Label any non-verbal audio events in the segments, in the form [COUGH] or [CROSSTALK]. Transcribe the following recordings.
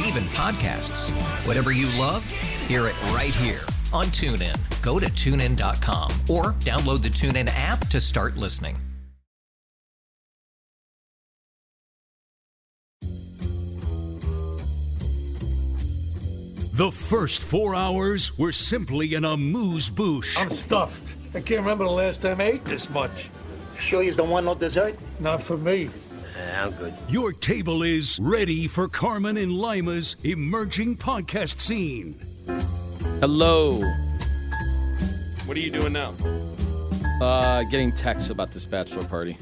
Yes, and even podcasts. Whatever you love, hear it right here on TuneIn. Go to tunein.com or download the TuneIn app to start listening. The first four hours were simply in a amuse bouche. I'm stuffed. I can't remember the last time I ate this much. Sure you don't want no dessert? Not for me. I'm good. Your table is ready for Carman and Lima's emerging podcast scene. Hello. What are you doing now? Uh, getting texts about this bachelor party.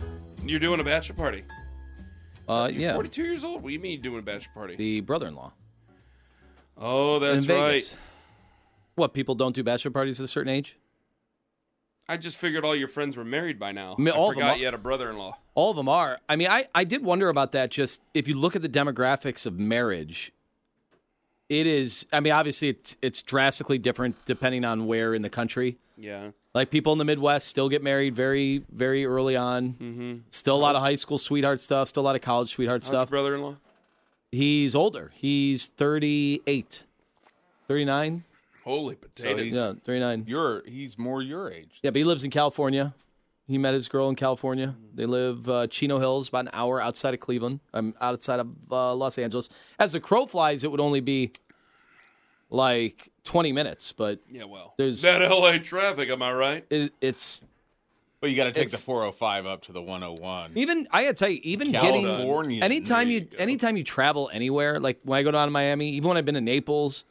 You're doing a bachelor party. Uh, You're yeah, 42 years old. What do you mean doing a bachelor party? the brother-in-law oh, in that's Vegas. right. What people don't do bachelor parties at a certain age? I just figured all your friends were married by now. I mean, I all them forgot you had a brother-in-law. All of them are. I mean, I I did wonder about that. Just if you look at the demographics of marriage, it is. I mean, obviously it's it's drastically different depending on where in the country. Yeah. Like people in the Midwest still get married very very early on. Mm-hmm. Still a lot of high school sweetheart stuff. Still a lot of college sweetheart How's stuff. brother-in-law? He's older. He's 38. 39? Holy potatoes. Yeah, 39. You're he's more your age. Yeah, but he lives in California. He met his girl in California. They live uh, Chino Hills, about an hour outside of Cleveland. I'm outside of uh, Los Angeles. As the crow flies, it would only be like 20 minutes, but yeah, well. There's- that LA traffic, am I right? it, it's But you got to take the 405 up to the 101. even. I gotta tell you, even getting California. anytime you you anytime you travel anywhere, like when I go down to Miami, even when I've been to Naples,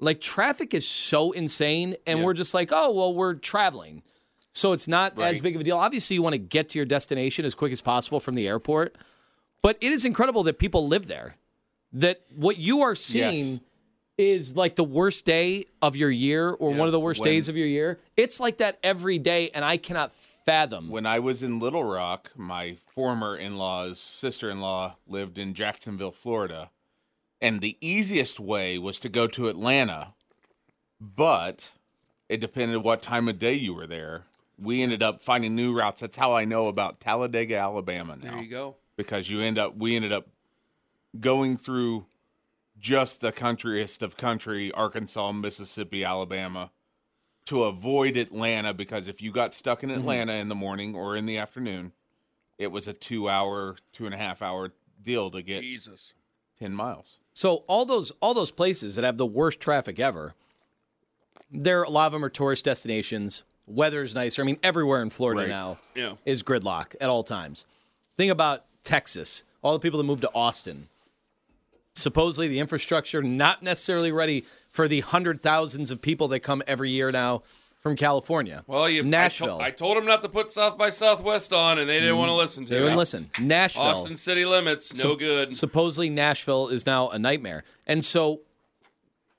like traffic is so insane, and Yeah. we're just like, oh well, we're traveling, so it's not as big of a deal. Obviously, you want to get to your destination as quick as possible from the airport, but it is incredible that people live there. That what you are seeing. Yes. Is like the worst day of your year or Yeah, one of the worst when- days of your year. It's like that every day, and I cannot fathom. When I was in Little Rock, my former in-law's sister-in-law lived in Jacksonville, Florida, and the easiest way was to go to Atlanta, but it depended what time of day you were there. We ended up finding new routes. That's how I know about Talladega, Alabama now. There you go. because you end up we ended up going through just the countryest of country arkansas mississippi alabama to avoid atlanta because if you got stuck in mm-hmm. atlanta in the morning or in the afternoon it was a two hour two and a half hour deal to get Jesus. 10 miles So all those all those places that have the worst traffic ever, there a lot of them are tourist destinations. Weather's nicer. I mean, everywhere in Florida Right. now Yeah. is gridlock at all times. Think about Texas. All the people that moved to Austin. Supposedly the infrastructure not necessarily ready for the hundred thousands of people that come every year now from California. Well, you Nashville. I, to- I told them not to put South by Southwest on, and they didn't want to listen to they it. wouldn't listen. Nashville. Austin city limits, no Sup- good. Supposedly Nashville is now a nightmare. And so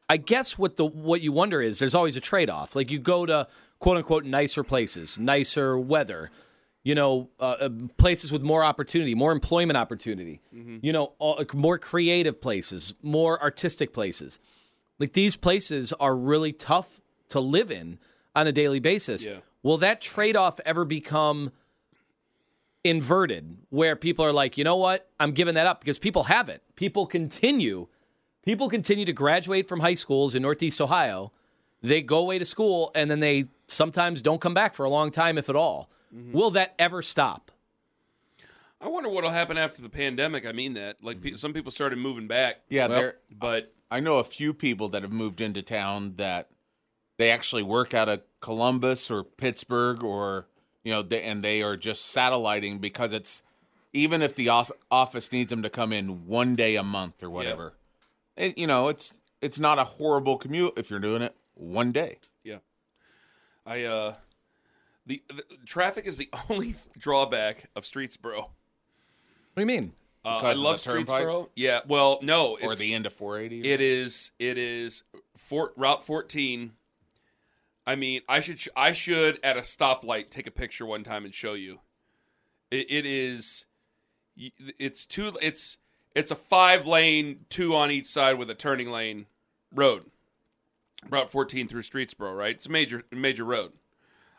I guess what the what you wonder is there's always a trade-off. Like you go to quote unquote nicer places, nicer weather, you know, uh, uh, places with more opportunity, more employment opportunity, you know, all, more creative places, more artistic places. Like these places are really tough to live in on a daily basis. Yeah. Will that trade-off ever become inverted where people are like, you know what? I'm giving that up because people have it. People continue, people continue to graduate from high schools in Northeast Ohio. They go away to school and then they sometimes don't come back for a long time, if at all. Mm-hmm. Will that ever stop? I wonder what'll happen after the pandemic. I mean that. Like pe- mm-hmm. some people started moving back. Yeah, Well, but I know a few people that have moved into town that they actually work out of Columbus or Pittsburgh or you know, they, and they are just satelliting because it's even if the office needs them to come in one day a month or whatever, it, you know, it's it's not a horrible commute if you're doing it one day. Yeah. I uh the, the traffic is the [LAUGHS] only drawback of Streetsboro. What do you mean? Uh, I love the turnpike? Streetsboro. Yeah, well, no, Or the end of 480. It is. It is. Fort Route 14. I mean, I should. I should at a stoplight take a picture one time and show you. It, it is. It's two. It's it's a five lane, two on each side with a turning lane road. Route 14 through Streetsboro, right? It's a major major road.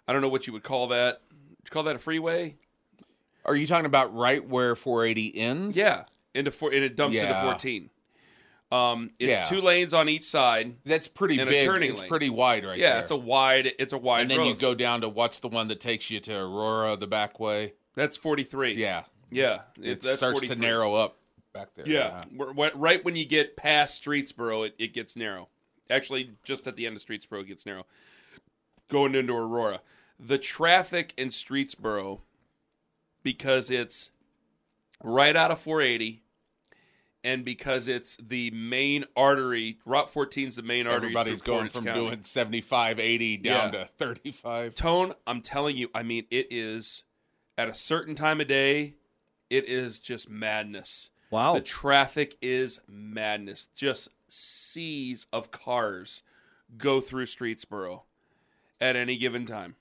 I don't know what you would call that. Would you call that a freeway? Are you talking about right where 480 ends? Yeah, into four, and it dumps into 14. Um, it's Yeah. two lanes on each side. That's pretty big. It's lane. pretty wide right yeah, there. it's a wide. It's a wide and then road. you go down to what's the one that takes you to Aurora the back way? That's 43. Yeah. yeah. It that's starts to narrow up back there. Yeah, We're- right when you get past Streetsboro, it, it gets narrow. Actually, just at the end of Streetsboro, it gets narrow. Going into Aurora, the traffic in Streetsboro, because it's right out of 480, and because it's the main artery, Route 14 is the main artery. Everybody's through going from County. doing 75, 80 down Yeah. to 35. Tone, I'm telling you, I mean, it is at a certain time of day, it is just madness. Wow. The traffic is madness. Just seas of cars go through Streetsboro at any given time.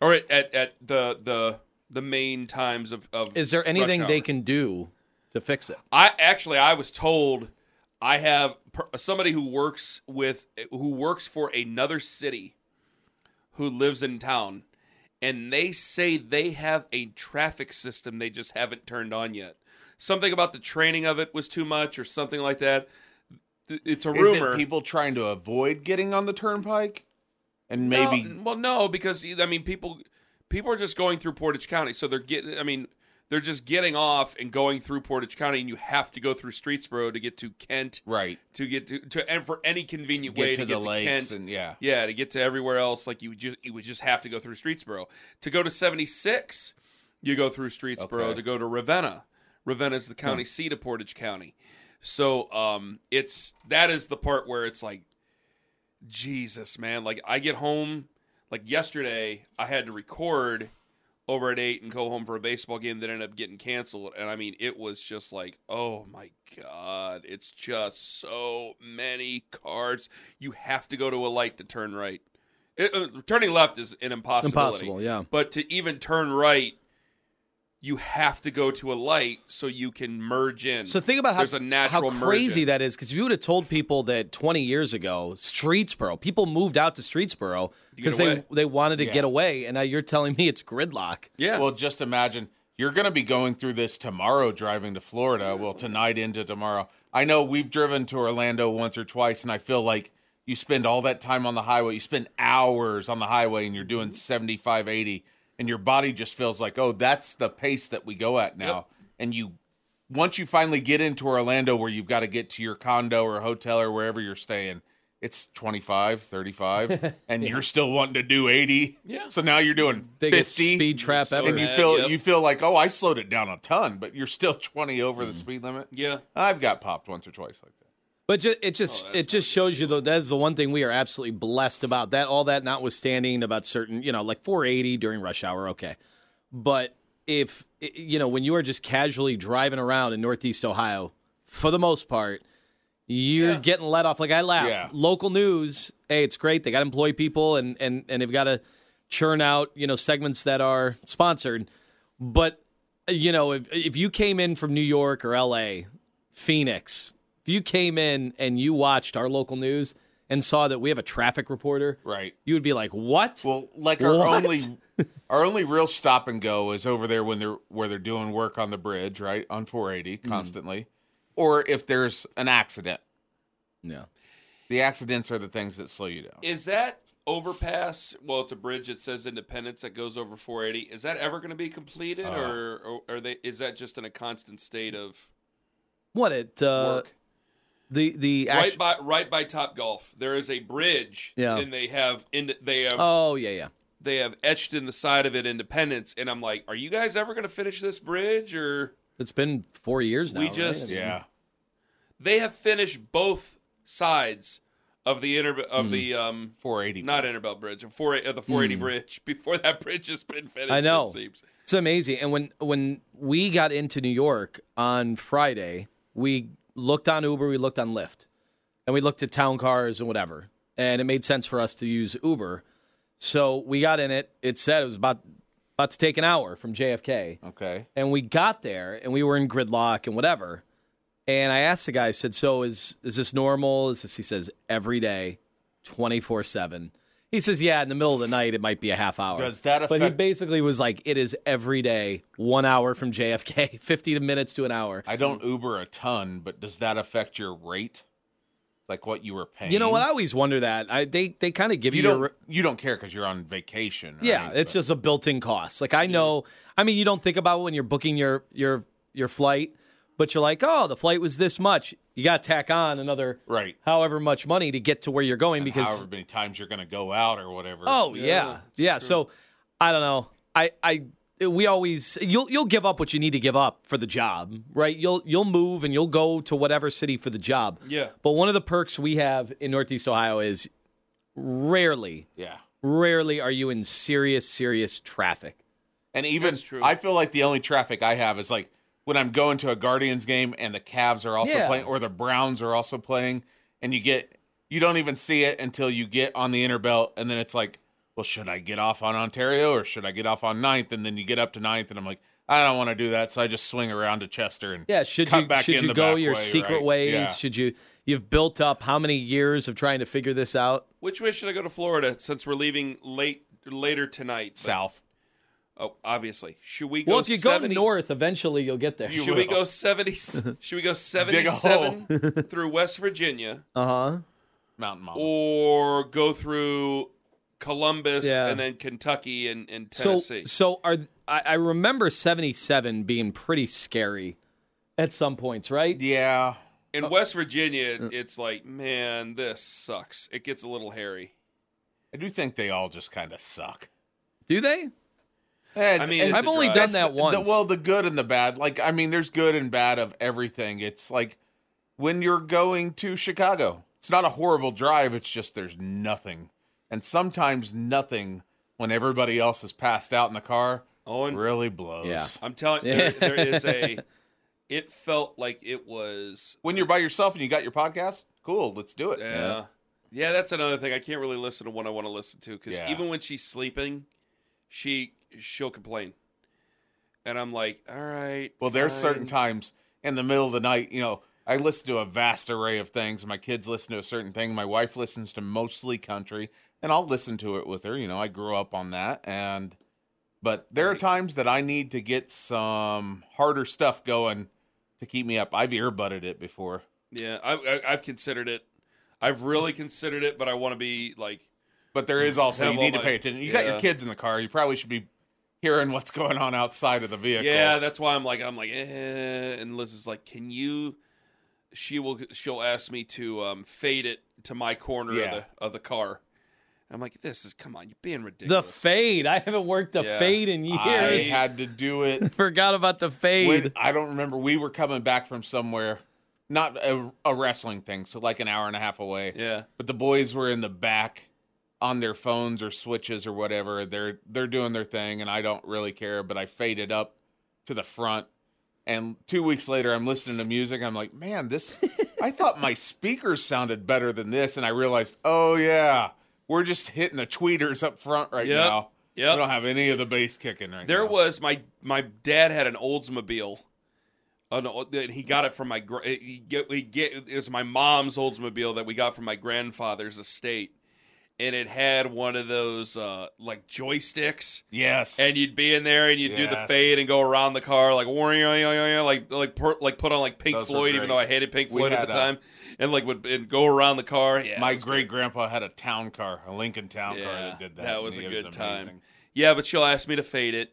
Or at, at, at the the the main times of, of Is there rush anything they can do to fix it? I actually I was told I have per- somebody who works with who works for another city who lives in town and they say they have a traffic system they just haven't turned on yet. Something about the training of it was too much or something like that. It's a Is rumor. it people trying to avoid getting on the turnpike? And maybe No, well, no, because I mean, people people are just going through Portage County, so they're getting. I mean, they're just getting off and going through Portage County, and you have to go through Streetsboro to get to Kent, right to get to, to and for any convenient Get way to to, the get to Kent, and- yeah. yeah, to get to everywhere else. Like you would just you would just have to go through Streetsboro to go to seventy six. You go through Streetsboro Okay. to go to Ravenna. Ravenna is the county seat of Portage County. So um, it's that is the part where it's like, Jesus, man. Like I get home, like yesterday, I had to record over at eight and go home for a baseball game that ended up getting canceled. And I mean, it was just like, oh my god, it's just so many cars. You have to go to a light to turn right. It, uh, turning left is an impossibility. Impossible, yeah. But to even turn right, you have to go to a light so you can merge in. So think about how, there's a natural how crazy that is. Because if you would have told people that 20 years ago, Streetsboro, people moved out to Streetsboro because they, they wanted to Yeah. get away. And now you're telling me it's gridlock. Yeah. Well, just imagine you're going to be going through this tomorrow driving to Florida. Well, tonight into tomorrow. I know we've driven to Orlando once or twice, and I feel like you spend all that time on the highway. You spend hours on the highway, and you're doing 75, 80, and your body just feels like, oh, that's the pace that we go at now. And you, once you finally get into Orlando where you've got to get to your condo or hotel or wherever you're staying, it's 25, 35, [LAUGHS] and you're still wanting to do 80. Yeah. So now you're doing Biggest 50 speed trap ever. and you feel yep. you feel like oh I slowed it down a ton, but you're still 20 over the mm-hmm. speed limit. yeah. I've got popped once or twice like. But ju- it just Oh, it just shows you though that's the one thing we are absolutely blessed about that all that notwithstanding about certain you know like 480 during rush hour okay, but if you know when you are just casually driving around in Northeast Ohio for the most part you're Yeah. getting let off like I laugh Yeah. local news hey it's great they got to employ people and and and they've got to churn out you know segments that are sponsored but you know if if you came in from New York or L.A. Phoenix if you came in and you watched our local news and saw that we have a traffic reporter, Right. you would be like, "What?" Well, like our What? only our only real stop and go is over there when they're where they're doing work on the bridge, right? On 480 Mm-hmm. constantly. Or if there's an accident. yeah. The accidents are the things that slow you down. Is that overpass? Well, it's a bridge that says Independence that goes over 480. Is that ever going to be completed, Uh. or, or are they? Is that just in a constant state of What it uh, work? The the right act- by right by Top Golf. There is a bridge, Yeah. and they have in they have Oh yeah, yeah. they have etched in the side of it Independence, and I'm like, are you guys ever going to finish this bridge or? It's been four years now. We right? just- Yeah. They have finished both sides of the inter of Hmm. the um 480. not Innerbelt Bridge, of four of the 480 bridge [LAUGHS] before that bridge has been finished. I know. It seems. It's amazing. And when when we got into New York on Friday, we looked on Uber, we looked on Lyft, and we looked at town cars and whatever. And it made sense for us to use Uber. So we got in it. It said it was about about to take an hour from JFK. Okay. And we got there and we were in gridlock and whatever. And I asked the guy, I said, So is is this normal? Is this he says every day, twenty four seven. He says, Yeah, in the middle of the night it might be a half hour. Does that affect? But he basically was like, It is every day, one hour from JFK, [LAUGHS] fifty minutes to an hour. I don't Uber a ton, but does that affect your rate? Like what you were paying? You know what? I always wonder that. I they they kind of give You you, don't. You don't care because you're on vacation. Yeah, it's But- just a built-in cost. Like I know, I mean, you don't think about it when you're booking your your your flight, but you're like, oh, the flight was this much. You got to tack on another right. however much money to get to where you're going because However many times you're going to go out or whatever. oh yeah yeah, so I don't know. I I we always you'll you'll give up what you need to give up for the job, right? You'll you'll move and you'll go to whatever city for the job. Yeah. But one of the perks we have in Northeast Ohio is rarely yeah. rarely are you in serious serious traffic. And even true. I feel like the only traffic I have is like when I'm going to a Guardians game and the Cavs are also Yeah. playing or the Browns are also playing and you get you don't even see it until you get on the inner belt and then it's like, well, should I get off on Ontario or should I get off on ninth? And then you get up to ninth and I'm like, I don't want to do that, so I just swing around to Chester and Yeah, should cut you back should in you the go back your way, secret right? ways? Yeah. Should you you've built up how many years of trying to figure this out? Which way should I go to Florida since we're leaving late later tonight? But- South. Oh, obviously. Should we go? Well, if you 70, go north, eventually you'll get there. Should we go seventy? [LAUGHS] should we go seventy-seven [LAUGHS] through West Virginia, Uh huh. Mountain Mama. or go through Columbus Yeah. and then Kentucky and, and So Tennessee? so are I, I remember seventy seven being pretty scary at some points, right? Yeah. In West Virginia, it's like, man, this sucks. It gets a little hairy. I do think they all just kind of suck. Do they? Eh, I mean, it's- it's I've only drive. done that once. the- well, the good and the bad. Like, I mean, there's good and bad of everything. It's like when you're going to Chicago, it's not a horrible drive. It's just there's nothing. And sometimes nothing when everybody else is passed out in the car Owen, really blows. Yeah. I'm telling you, there, [LAUGHS] there is a. It felt like it was. When you're by yourself and you got your podcast, cool, let's do it. Yeah. Yeah, that's another thing. I can't really listen to what I want to listen to because Yeah. even when she's sleeping, she she'll complain, and I'm like, all right. Well, there's certain times in the middle of the night, you know, I listen to a vast array of things. My kids listen to a certain thing. My wife listens to mostly country, and I'll listen to it with her. You know, I grew up on that, and but there are times that I need to get some harder stuff going to keep me up. I've earbutted it before. Yeah, I, I, I've considered it. I've really considered it, but I want to be like, But there is also you need to pay attention. You got your kids in the car. You probably should be hearing what's going on outside of the vehicle. yeah. That's why I'm like, I'm like, eh. And Liz is like, can you? She will. She'll ask me to um, fade it to my corner Yeah. of the of the car. I'm like, this is come on, you're being ridiculous. The fade. I haven't worked the Yeah. fade in years. I had to do it. [LAUGHS] Forgot about the fade. When, I don't remember. We were coming back from somewhere, not a, a wrestling thing, so like an hour and a half away. yeah, But the boys were in the back on their phones or switches or whatever. They're they're doing their thing, and I don't really care. But I faded up to the front, and two weeks later, I'm listening to music. I'm like, man, this. [LAUGHS] I thought my speakers sounded better than this, and I realized, oh yeah, we're just hitting the tweeters up front right Yep. now. Yeah, We don't have any of the bass kicking right now. There now. was my my dad had an Oldsmobile. Oh no, he got it from my gra- he get, he get it was my mom's Oldsmobile that we got from my grandfather's estate, and it had one of those uh, like joysticks, yes, and you'd be in there and you'd do the fade and go around the car like like like per, like put on like Pink Those Floyd, even though I hated Pink Floyd at the a- time, and like would and go around the car. Yeah, My great. grandpa had a town car, a Lincoln town car Yeah, that did that. that was a good time. Yeah, but she'll ask me to fade it,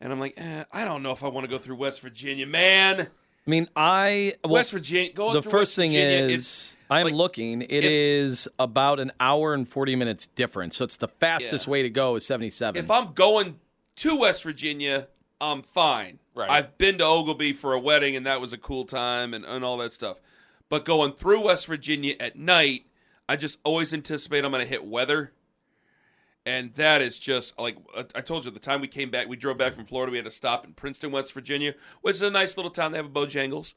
and I'm like, eh, I don't know if I want to go through West Virginia, man. I mean, I well, West Virginia. Going the first West thing Virginia, is I'm like, looking. It if- is about an hour and forty minutes difference. So it's the fastest Yeah. way to go is seventy seven. If I'm going to West Virginia, I'm fine. Right. I've been to Oglebay for a wedding, and that was a cool time, and, and all that stuff. But going through West Virginia at night, I just always anticipate I'm going to hit weather. And that is just like I told you, the time we came back, we drove back from Florida. We had to stop in Princeton, West Virginia, which is a nice little town. They have a Bojangles,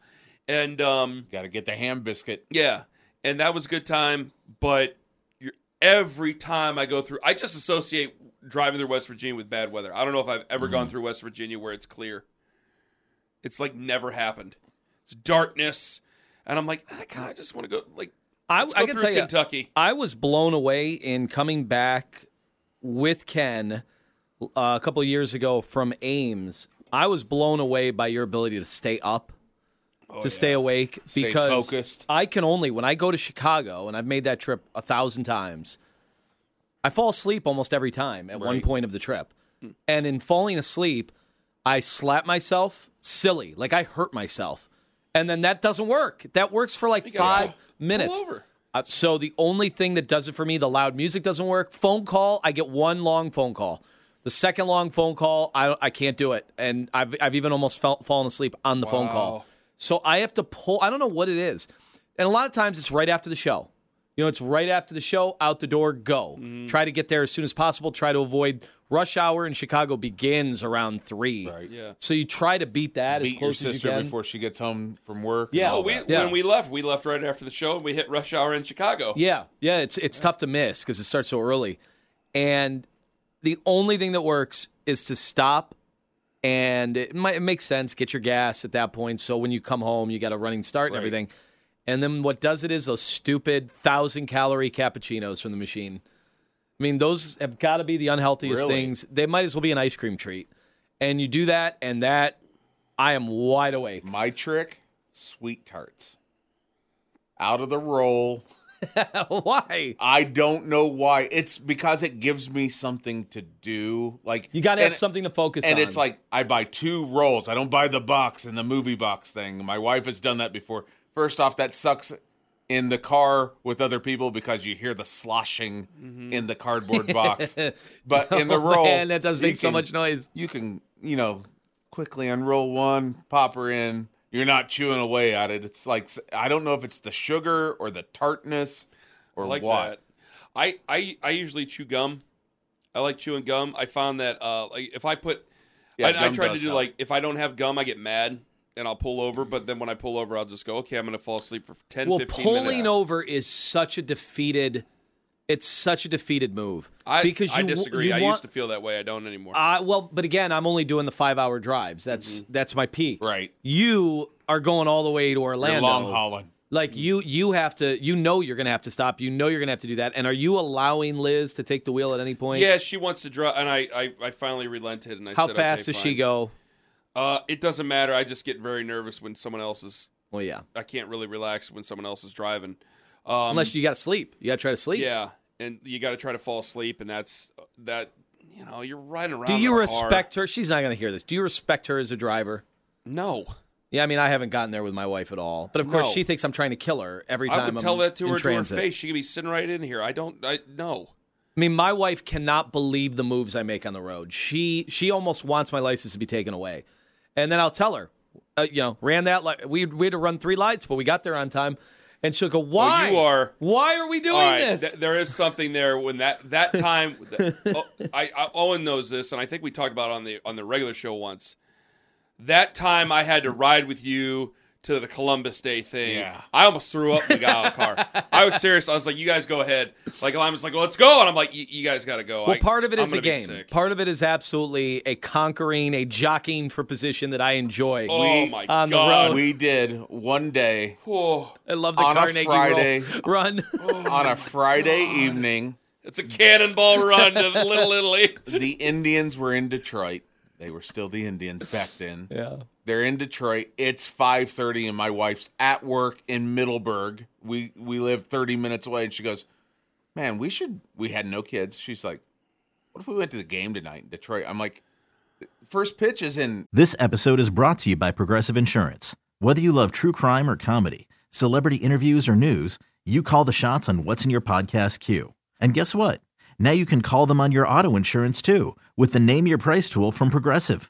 and um, Got to get the ham biscuit. yeah, and that was a good time. But you're, every time I go through, I just associate driving through West Virginia with bad weather. I don't know if I've ever Mm-hmm. gone through West Virginia where it's clear. It's like never happened. It's darkness, and I'm like, I kind of just want to go. Like, I, let's I go can through tell you, Kentucky. I was blown away in coming back with Ken uh, a couple of years ago from Ames. I was blown away by your ability to stay up, to stay awake, Oh, Stay because focused. I can only when I go to Chicago, and I've made that trip a thousand times. I fall asleep almost every time at one point of the trip, and in falling asleep, I slap myself silly, like I hurt myself, and then that doesn't work. That works for like five minutes. over. Uh, so the only thing that does it for me, the loud music doesn't work. Phone call, I get one long phone call. The second long phone call, I I can't do it, and I've I've even almost fell, fallen asleep on the phone call. So I have to pull. I don't know what it is, and a lot of times it's right after the show. You know, it's right after the show, out the door, go. Mm-hmm. Try to get there as soon as possible. Try to avoid rush hour in Chicago begins around three. Right. Yeah. So you try to beat that as Beat your close as you sister can. before she gets home from work. Yeah. all Oh, we. Yeah. when we left, we left right after the show, and we hit rush hour in Chicago. Yeah, yeah, it's it's tough to miss because it starts so early, and the only thing that works is to stop, and it might it makes sense. Get your gas at that point, so when you come home, you got a running start and everything. And then what does it is those stupid thousand calorie cappuccinos from the machine. I mean, those have got to be the unhealthiest Really? things. They might as well be an ice cream treat. And you do that, and that I am wide awake. My trick: sweet tarts. Out of the roll. [LAUGHS] Why? I don't know why. It's because it gives me something to do. Like You got to have something to focus And on. And it's like I buy two rolls. I don't buy the box and the movie box thing. My wife has done that before. First off, that sucks in the car with other people because you hear the sloshing in the cardboard [LAUGHS] box. But in the Oh, roll, man, that does make so can- much noise. You can, you know, quickly unroll one, pop her in. You're not chewing away at it. It's like I don't know if it's the sugar or the tartness or I like what. that. I, I I usually chew gum. I like chewing gum. I found that uh, like if I put, Yeah, I, I try to do help. like if I don't have gum, I get mad and I'll pull over. But then when I pull over, I'll just go, okay, I'm going to fall asleep for 10, well, 15 pulling minutes. over is such a defeated. It's such a defeated move I, because you I disagree. You I used to feel that way. I don't anymore. Uh, well, but again, I'm only doing the five hour drives. That's Mm-hmm. that's my peak. Right. You are going all the way to You're Orlando. long hauling. Like you, you have to. You know you're going to have to stop. You know you're going to have to do that. And are you allowing Liz to take the wheel at any point? yeah, she wants to drive, and I, I, I finally relented. And I How said, fast okay, does she go? Uh, it doesn't matter. I just get very nervous when someone else is. Well, yeah. I can't really relax when someone else is driving. Um, Unless you got to sleep. You got to try to sleep. Yeah, and you got to try to fall asleep, and that's that. You know, you're riding around. Do you a car. respect her? She's not going to hear this. Do you respect her as a driver? No, Yeah, I mean, I haven't gotten there with my wife at all. But of course, No. she thinks I'm trying to kill her every time I would am tell that to her transit. to her face. She could be sitting right in here. I don't. I no. I mean, my wife cannot believe the moves I make on the road. She she almost wants my license to be taken away, and then I'll tell her, uh, you know, ran that li- we we had to run three lights, but we got there on time, and she'll go, why? you are- Why are we doing right, this? th- there is something there when that that [LAUGHS] time. oh, I, I Owen knows this, and I think we talked about it on the on the regular show once. That time I had to ride with you to the Columbus Day thing. Yeah. I almost threw up when we got out of the car. [LAUGHS] I was serious. I was like, "You guys go ahead." Like I was like, well, "Let's go," and I'm like, "You you guys got to go." well, I- part of it I'm is a game. sick. Part of it is absolutely a conquering, a jockeying for position that I enjoy. Oh my on the god! road. We did one day Oh, I love the on a Carnegie Friday- roll. [LAUGHS] run. Oh on a Friday evening. it's a cannonball run to Little [LAUGHS] Italy. The Indians were in Detroit. They were still the Indians back then. yeah. They're in Detroit. It's 5:30 and my wife's at work in Middleburg. We we live 30 minutes away and she goes, "Man, we should we had no kids." She's like, "What if we went to the game tonight in Detroit?" I'm like, "First pitch is in This episode is brought to you by Progressive Insurance. Whether you love true crime or comedy, celebrity interviews or news, you call the shots on what's in your podcast queue. And guess what? Now you can call them on your auto insurance too with the Name Your Price tool from Progressive.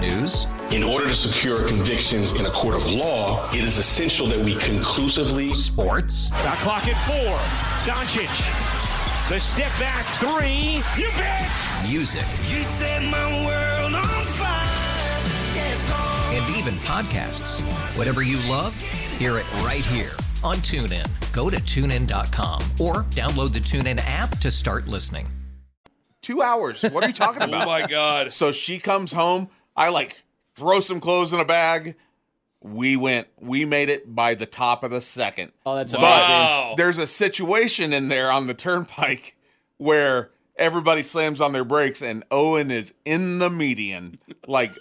News. In order to secure convictions in a court of law, it is essential that we conclusively. Sports. Got clock at four. Doncic. The step back three. You bet. Music. You set my world on fire. Yes, oh. And even podcasts. Whatever you love, hear it right here on TuneIn. Go to tunein.com or download the TuneIn app to start listening. Two hours. What are you talking [LAUGHS] Oh about? my god. So she comes home. I like throw some clothes in a bag. We went. We made it by the top of the second. Oh, that's But amazing. Wow. there's a situation in there on the turnpike [LAUGHS] where everybody slams on their brakes and Owen is in the median, like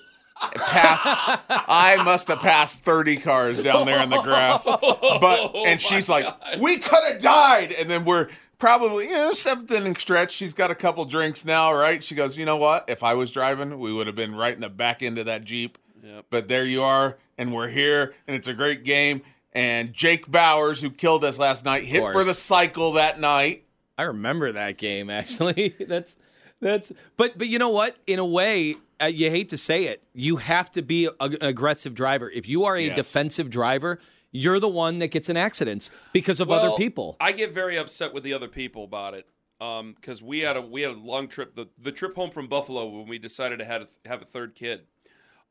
past. I must have passed thirty cars down there in the grass, but and she's like, [LAUGHS] oh "We could have died," and then we're. Probably, you know, seventh inning stretch. She's got a couple drinks now, right? She goes, you know what? If I was driving, we would have been right in the back end of that Jeep. Yep. But there you are, and we're here, and it's a great game. And Jake Bauers, who killed us last night, hit for the cycle that night. I remember that game actually. [LAUGHS] that's that's but but you know what? In a way, uh, you hate to say it, you have to be a, an aggressive driver. If you are a Yes. defensive driver, you're the one that gets in accidents because of other people. I get very upset with the other people about it. Um, because we had a we had a long trip. The the trip home from Buffalo when we decided to have a, have a third kid.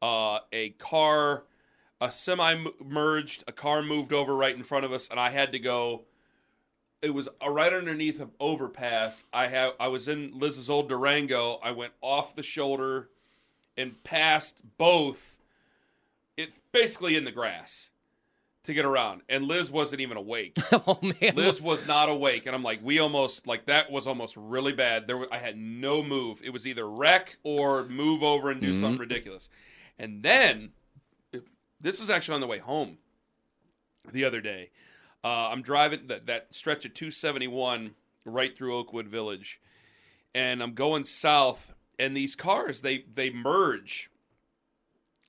Uh, a car, a semi merged, A car moved over right in front of us, and I had to go. It was uh, right underneath an overpass. I have I was in Liz's old Durango. I went off the shoulder and passed both. It basically in the grass to get around, and Liz wasn't even awake. [LAUGHS] oh man, Liz was not awake, and I'm like, we almost like that was almost really bad. There, was, I had no move. It was either wreck or move over and do Mm-hmm. something ridiculous. And then this was actually on the way home the other day. Uh, I'm driving that that stretch of 271 right through Oakwood Village, and I'm going south, and these cars they they merge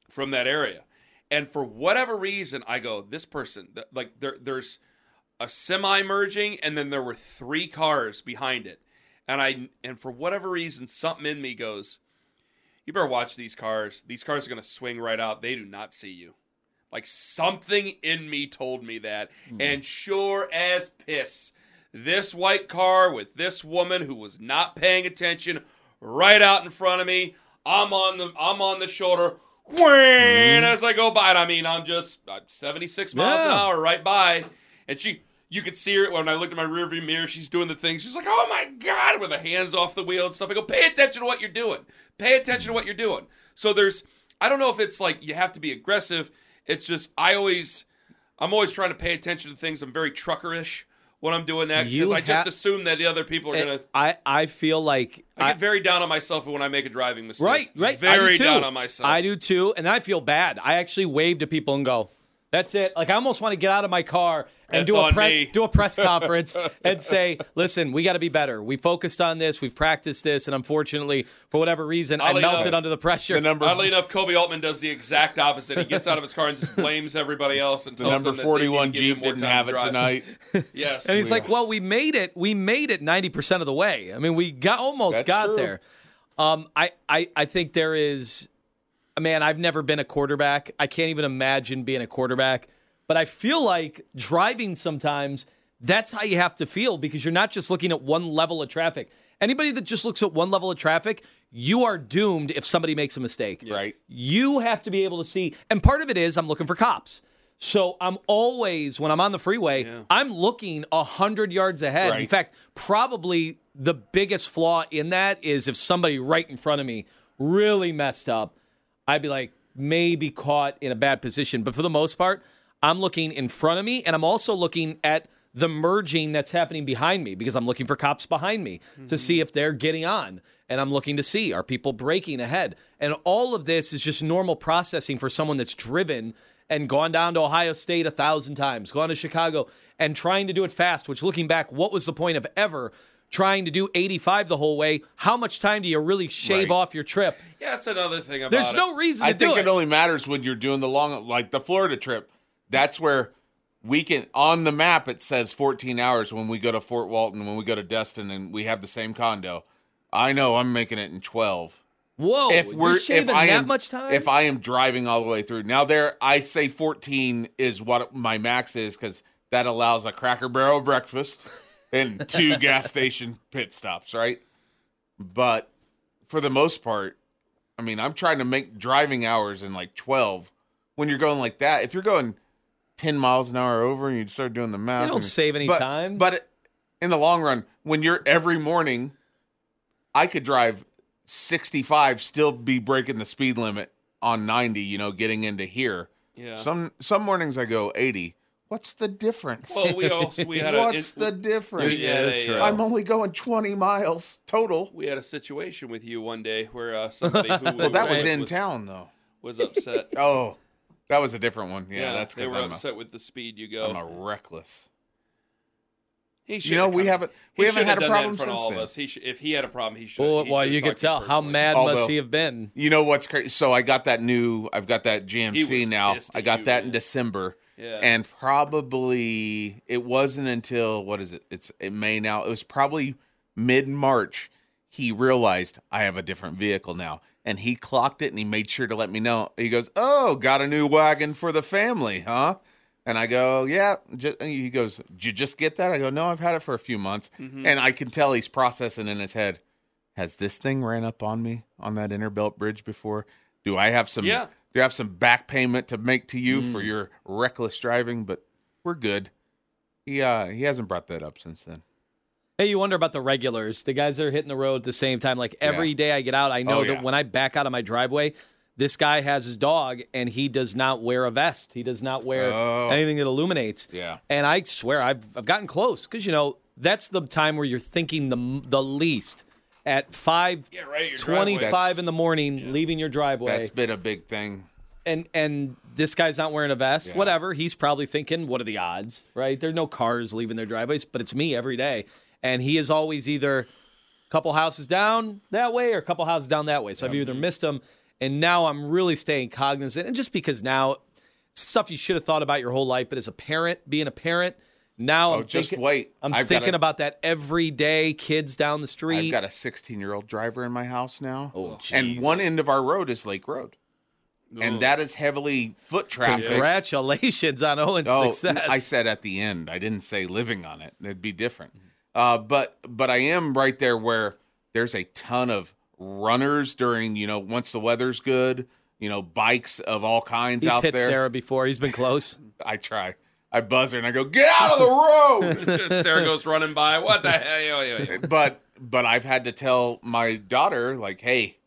from that area. And for whatever reason, I go, this person, th- like there, there's a semi merging, and then there were three cars behind it, and I, and for whatever reason, something in me goes, you better watch these cars. These cars are gonna swing right out. They do not see you. Like something in me told me that, hmm. and sure as piss, this white car with this woman who was not paying attention, right out in front of me. I'm on the, I'm on the shoulder. Whang, as I go by, and I mean, I'm just uh, 76 miles an hour right by, and she, you could see her when I looked at my rearview mirror. She's doing the thing. She's like, "Oh my god!" with her hands off the wheel and stuff. I go, "Pay attention to what you're doing. Pay attention to what you're doing." So there's, I don't know if it's like you have to be aggressive. It's just I always, I'm always trying to pay attention to things. I'm very truckerish when I'm doing that because I just ha- assume that the other people are gonna. I I feel like I get very down on myself when I make a driving mistake. Right, right. Very do down on myself. I do too, and I feel bad. I actually wave to people and go, "That's it." Like I almost want to get out of my car and That's do a pre- do a press [LAUGHS] conference and say, "Listen, we got to be better. We focused on this. We've practiced this, and unfortunately, for whatever reason, I melted enough, under the pressure." The number Oddly enough, Koby Altman does the exact opposite. He gets out of his car and just blames everybody else and the tells number them that they need to 41 give Jeep didn't have to it drive. tonight. [LAUGHS] Yes, And he's like, "Well, we made it. We made it ninety percent of the way. I mean, we got almost That's got true. there." Um, I, I, I think there is, man. I've never been a quarterback. I can't even imagine being a quarterback. But I feel like driving sometimes. That's how you have to feel because you're not just looking at one level of traffic. Anybody that just looks at one level of traffic, you are doomed if somebody makes a mistake. Right. You have to be able to see. And part of it is I'm looking for cops. So I'm always, when I'm on the freeway, I'm looking 100 yards ahead. In fact, probably the biggest flaw in that is if somebody right in front of me really messed up, I'd be like, maybe caught in a bad position. But for the most part, I'm looking in front of me and I'm also looking at the merging that's happening behind me because I'm looking for cops behind me to mm-hmm. see if they're getting on. And I'm looking to see are people breaking ahead. And all of this is just normal processing for someone that's driven and gone down to Ohio State a thousand times, gone to Chicago and trying to do it fast, which looking back, what was the point of ever trying to do 85 the whole way? How much time do you really shave Right. off your trip? Yeah, that's another thing about There's it. no reason to I think it. it only matters when you're doing the long, like the Florida trip. That's where we can on the map it says 14 hours when we go to Fort Walton, when we go to Destin, and we have the same condo. I know I'm making it in 12. Whoa, if you're we're shaving if I that am, much time? if I am driving all the way through. Now there, I say 14 is what my max is because that allows a Cracker Barrel breakfast and two [LAUGHS] gas station pit stops, right? But for the most part, I mean, I'm trying to make driving hours in like 12. When you're going like that, if you're going 10 miles an hour over and you start doing the math, you don't and- save any but- time. But in the long run, when you're every morning, I could drive 65, still be breaking the speed limit on 90, you know, getting into here. Yeah. Some some mornings I go 80. What's the difference? Well, we also we had a What's it- the difference? we had a, uh, I'm only going 20 miles total. we had a situation with you one day where uh, [LAUGHS] somebody who Well, that was was, in town though. was upset. [LAUGHS] Oh, that was a different one. Yeah, that's they were I'm, upset a, with the speed you go. I'm a reckless. He You know, we come- haven't we haven't should had a done problem that in front of since all then. of us. He should, if he had a problem, he should. well, he well should you could tell how personally. mad must he have been. You know what's crazy? So I got that new. I've got that GMC now. I got you, that in. December, Yeah. and probably it wasn't until what is it? It's it May now. It was probably mid March. He realized I have a different vehicle now, and he clocked it and he made sure to let me know. He goes, "Oh, got a new wagon for the family, huh?" And I go, "Yeah." He goes, "Did you just get that?" I go, "No, I've had it for a few months," Mm-hmm. and I can tell he's processing in his head. Has this thing ran up on me on that inner belt Bridge before? Do I have some? Yeah. I have some back payment to make to you for Mm. your reckless driving? But we're good. He uh he hasn't brought that up since then. Hey, you wonder about the regulars, the guys that are hitting the road at the same time. Like every Yeah. day I get out, I know Oh, that yeah. when I back out of my driveway, this guy has his dog and he does not wear a vest. He does not wear Oh. anything that illuminates. Yeah. And I swear I've I've gotten close because you know that's the time where you're thinking the the least at five Yeah, right, your twenty driveway. in the morning, leaving your driveway. That's been a big thing. and and this guy's not wearing a vest. Yeah. Whatever. He's probably thinking, what are the odds? Right? There's no cars leaving their driveways, but it's me every day, and he is always either a couple houses down that way or a couple houses down that way. So I've either missed him, and now I'm really staying cognizant. And just because now stuff you should have thought about your whole life, but as a parent, being a parent. Now Oh, I'm just thinking, wait. I'm I've thinking a- about that every day. Kids down the street. I've got a 16 year old driver in my house now. Oh, and one end of our road is Lake Road, and that is heavily foot traffic. Congratulations on Owen's Oh, success. I said at the end. I didn't say living on it. It'd be different. Uh, but but I am right there where there's a ton of runners during you know once the weather's good. You know bikes of all kinds He's out hit there. Sarah before. He's been close. [LAUGHS] I try. I buzz her and I go, "Get out of the road!" [LAUGHS] Sarah goes running by. What the hell? But but I've had to tell my daughter like, "Hey,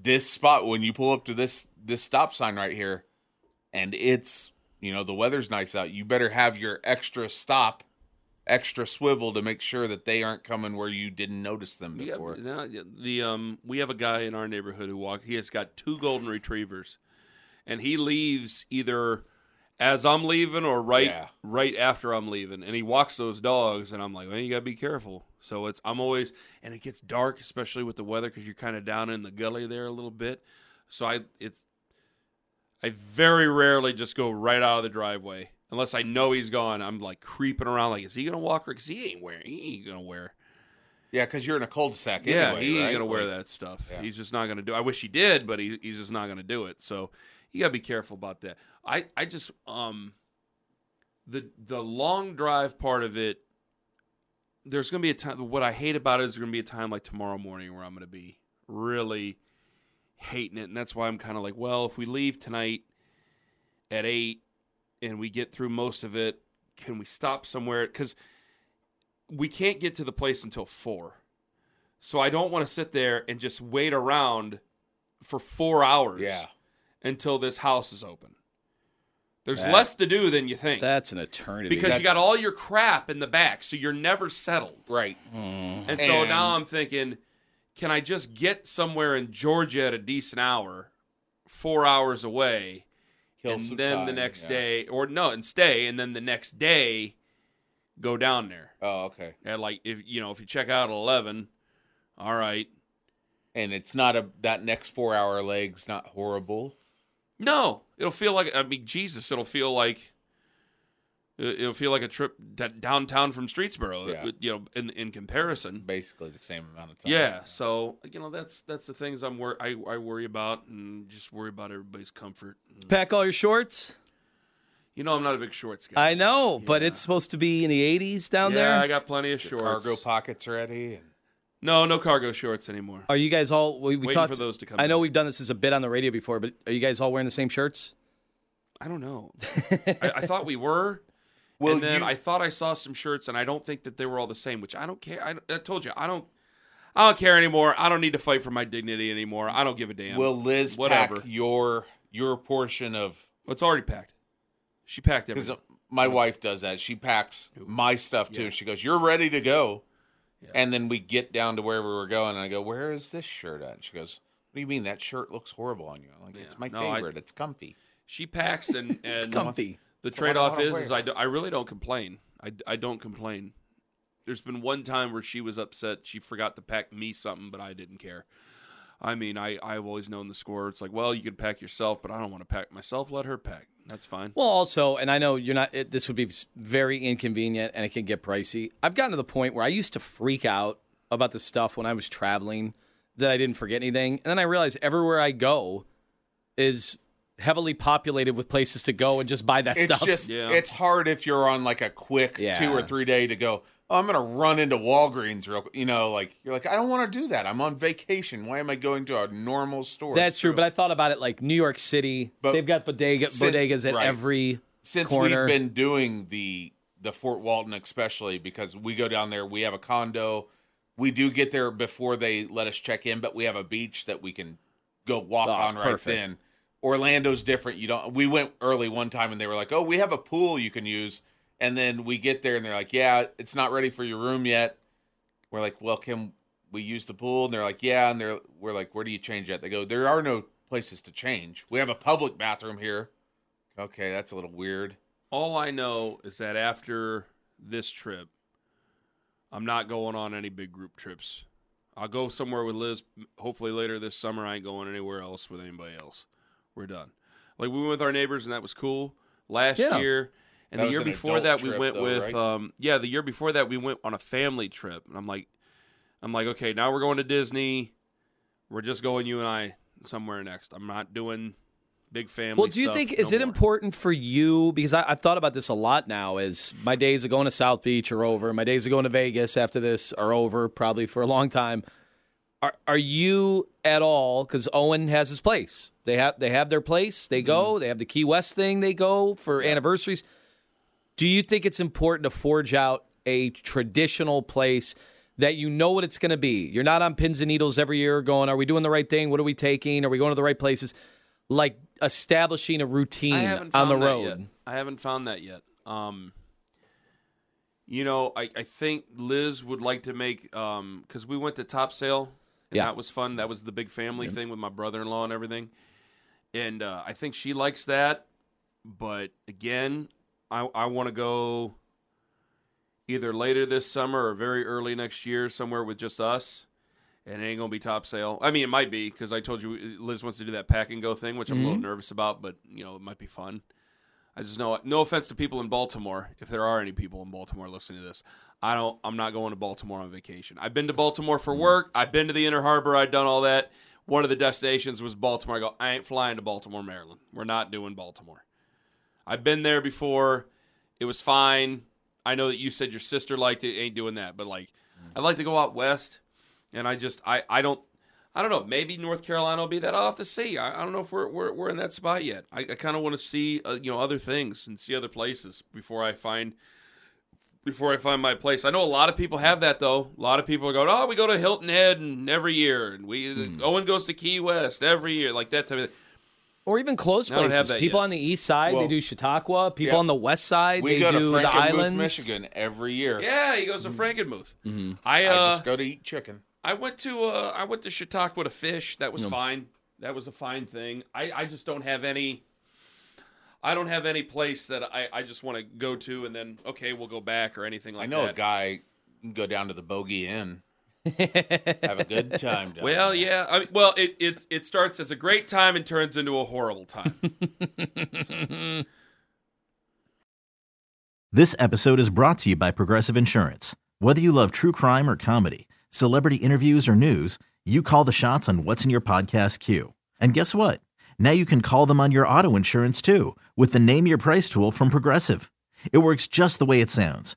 this spot when you pull up to this this stop sign right here, and it's you know the weather's nice out, you better have your extra stop, extra swivel to make sure that they aren't coming where you didn't notice them before." got, now, the um, we have a guy in our neighborhood who walk. He has got two golden retrievers, and he leaves either as I'm leaving or right Yeah. right after I'm leaving, and he walks those dogs, and I'm like, man, you gotta be careful. So it's I'm always, and it gets dark, especially with the weather, because you're kind of down in the gully there a little bit. So I it's I very rarely just go right out of the driveway unless I know he's gone. I'm like creeping around, like, is he gonna walk? Because he ain't wearing, he ain't gonna wear. Yeah, because you're in a cul-de-sac. Yeah, anyway, he ain't right? gonna wear that stuff. Yeah. He's just not gonna do. I wish he did, but he, he's just not gonna do it. So you gotta be careful about that. I I just um the the long drive part of it. there's to be a time. What I hate about it is to be a time like tomorrow morning where I'm to be really hating it, and that's why I'm kind of like, well, if we leave tonight at eight and we get through most of it, can we stop somewhere? Because we can't get to the place until four, so I don't want to sit there and just wait around for four hours. Yeah. Until this house is open. There's That- less to do than you think That's an eternity. because you got all your crap in the back, so you're never settled. Right. Mm-hmm. And so And- now I'm thinking, can I just get somewhere in Georgia at a decent hour, four hours away, Kill and then the next yeah. day, or no, and stay, and then the next day, go down there. Oh, okay. And like if you know if you check out at eleven, all right. And it's not a that next four hour leg's not horrible. No, it'll feel like I mean Jesus. It'll feel like it'll feel like a trip downtown from Streetsboro. Yeah. You know, in in comparison. Basically the same amount of time. Yeah, so you know that's that's the things I'm wor- I I worry about and just worry about everybody's comfort. pack all your shorts. You know I'm not a big shorts guy. I know, but it's supposed to be in the 80s down yeah, there. Yeah, I got plenty of Your shorts. cargo pockets ready. And no, no cargo shorts anymore. Are you guys all? We, we Waiting talked for those to come I know we've done this as a bit on the radio before, but are you guys all wearing the same shirts? I don't know. [LAUGHS] I, I thought we were. Well, and then you- I thought I saw some shirts, and I don't think that they were all the same. Which I don't care. I, I told you I don't. I don't care anymore. I don't need to fight for my dignity anymore. I don't give a damn. will Liz Whatever. pack your your portion of Well, it's already packed. She packed everything. my wife does that. She packs my stuff too. She goes, "You're ready to go," and then we get down to wherever we're going, and I go, "Where is this shirt at?" And she goes, "What do you mean that shirt looks horrible on you?" I'm like, "It's my No, I- favorite. it's comfy." She packs and [LAUGHS] and comfy. The It's the one I trade off is, is I, do- I really don't complain. I, I don't complain. There's been one time where she was upset. She forgot to pack me something, but I didn't care. I mean, I, I've always known the score. It's like, well, you can pack yourself, but I don't want to pack myself. Let her pack. That's fine. Well, also, and I know you're not. It, this would be very inconvenient, and it can get pricey. I've gotten to the point where I used to freak out about the stuff when I was traveling that I didn't forget anything, and then I realized everywhere I go is heavily populated with places to go and just buy that it's stuff. just Yeah. it's hard if you're on like a quick Yeah. two or three day to go oh, i'm gonna run into walgreens real quick you know like you're like i don't want to do that i'm on vacation why am i going to a normal store That's true, but I thought about it like New York City. But they've got bodega, sin- bodegas at right. every since corner. we've been doing the the fort walton especially because we go down there we have a condo we do get there before they let us check in but we have a beach that we can go walk Oh, on right perfect. then orlando's different you don't we went early one time and they were like oh we have a pool you can use and then we get there and they're like yeah it's not ready for your room yet we're like well can we use the pool and they're like yeah and they're we're like where do you change at they go there are no places to change we have a public bathroom here okay that's a little weird All I know is that after this trip, I'm not going on any big group trips. I'll go somewhere with Liz. Hopefully later this summer, I ain't going anywhere else with anybody else. We're done. Like we went with our neighbors, and that was cool. Last Yeah. year, and That the year before that, we went though, with. right? Um, yeah, the year before that, we went on a family trip, and I'm like, I'm like, okay, now we're going to Disney. We're just going you and I somewhere next. I'm not doing big family. Well, do you think no is it more. important for you? Because I, I've thought about this a lot now. Is my days of going to South Beach are over. My days of going to Vegas after this are over, probably for a long time. Are are you at all? Because Owen has his place. They have they have their place. They go. Mm-hmm. They have the Key West thing. They go for anniversaries. Do you think it's important to forge out a traditional place that you know what it's going to be? You're not on pins and needles every year going, are we doing the right thing? What are we taking? Are we going to the right places? Like establishing a routine I haven't on found the that road. Yet. I haven't found that yet. Um, you know, I, I think Liz would like to make because we went to Topsail and Yeah. that was fun. That was the big family thing with my brother in law and everything, and uh, I think she likes that. But again, I I want to go either later this summer or very early next year somewhere with just us. And it ain't gonna be Topsail. I mean, it might be because I told you Liz wants to do that pack and go thing, which I'm a little mm-hmm. nervous about, but you know it might be fun. I just know no offense to people in Baltimore, if there are any people in Baltimore listening to this. I don't I'm not going to Baltimore on vacation. I've been to Baltimore for mm. work, I've been to the Inner Harbor, I've done all that. One of the destinations was Baltimore. I go, I ain't flying to Baltimore, Maryland. We're not doing Baltimore. I've been there before. It was fine. I know that you said your sister liked it, ain't doing that, but like, I'd like to go out west, and I just, I, I don't, I don't know. Maybe North Carolina will be that. I'll have to see. I, I don't know if we're, we're, we're in that spot yet. I, I kind of want to see, uh, you know, other things and see other places before I find, before I find my place. I know a lot of people have that though. A lot of people are going, oh, we go to Hilton Head and every year, and we Owen goes to Key West every year, like that type of thing. Or even close I don't have places. People yet. on the east side, Well, they do Chautauqua. People yeah. on the west side, We they go to do the Frankenmuth, islands. Michigan every year. Yeah, he goes to Frankenmuth. Mm-hmm. I, I uh, just go to eat chicken. I went to uh, I went to Chautauqua to fish. That was fine. That was a fine thing. I, I just don't have any. I don't have any place that I, I just want to go to and then okay we'll go back or anything like that. I know that. a guy go down to the Bogey Inn, [LAUGHS] have a good time. Down Well, there. yeah. I mean, well, it, it it starts as a great time and turns into a horrible time. [LAUGHS] This episode is brought to you by Progressive Insurance. Whether you love true crime or comedy, celebrity interviews or news, you call the shots on what's in your podcast queue. And guess what? Now you can call them on your auto insurance too with the Name Your Price tool from Progressive. It works just the way it sounds.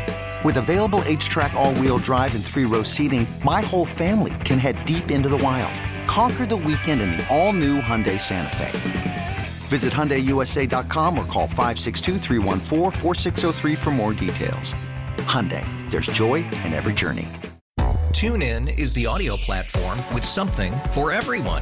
With available HTRAC, all wheel drive, and three row seating, my whole family can head deep into the wild. Conquer the weekend in the all new Hyundai Santa Fe. Visit HyundaiUSA.com or call 562-314-4603 for more details. Hyundai, there's joy in every journey. TuneIn is the audio platform with something for everyone.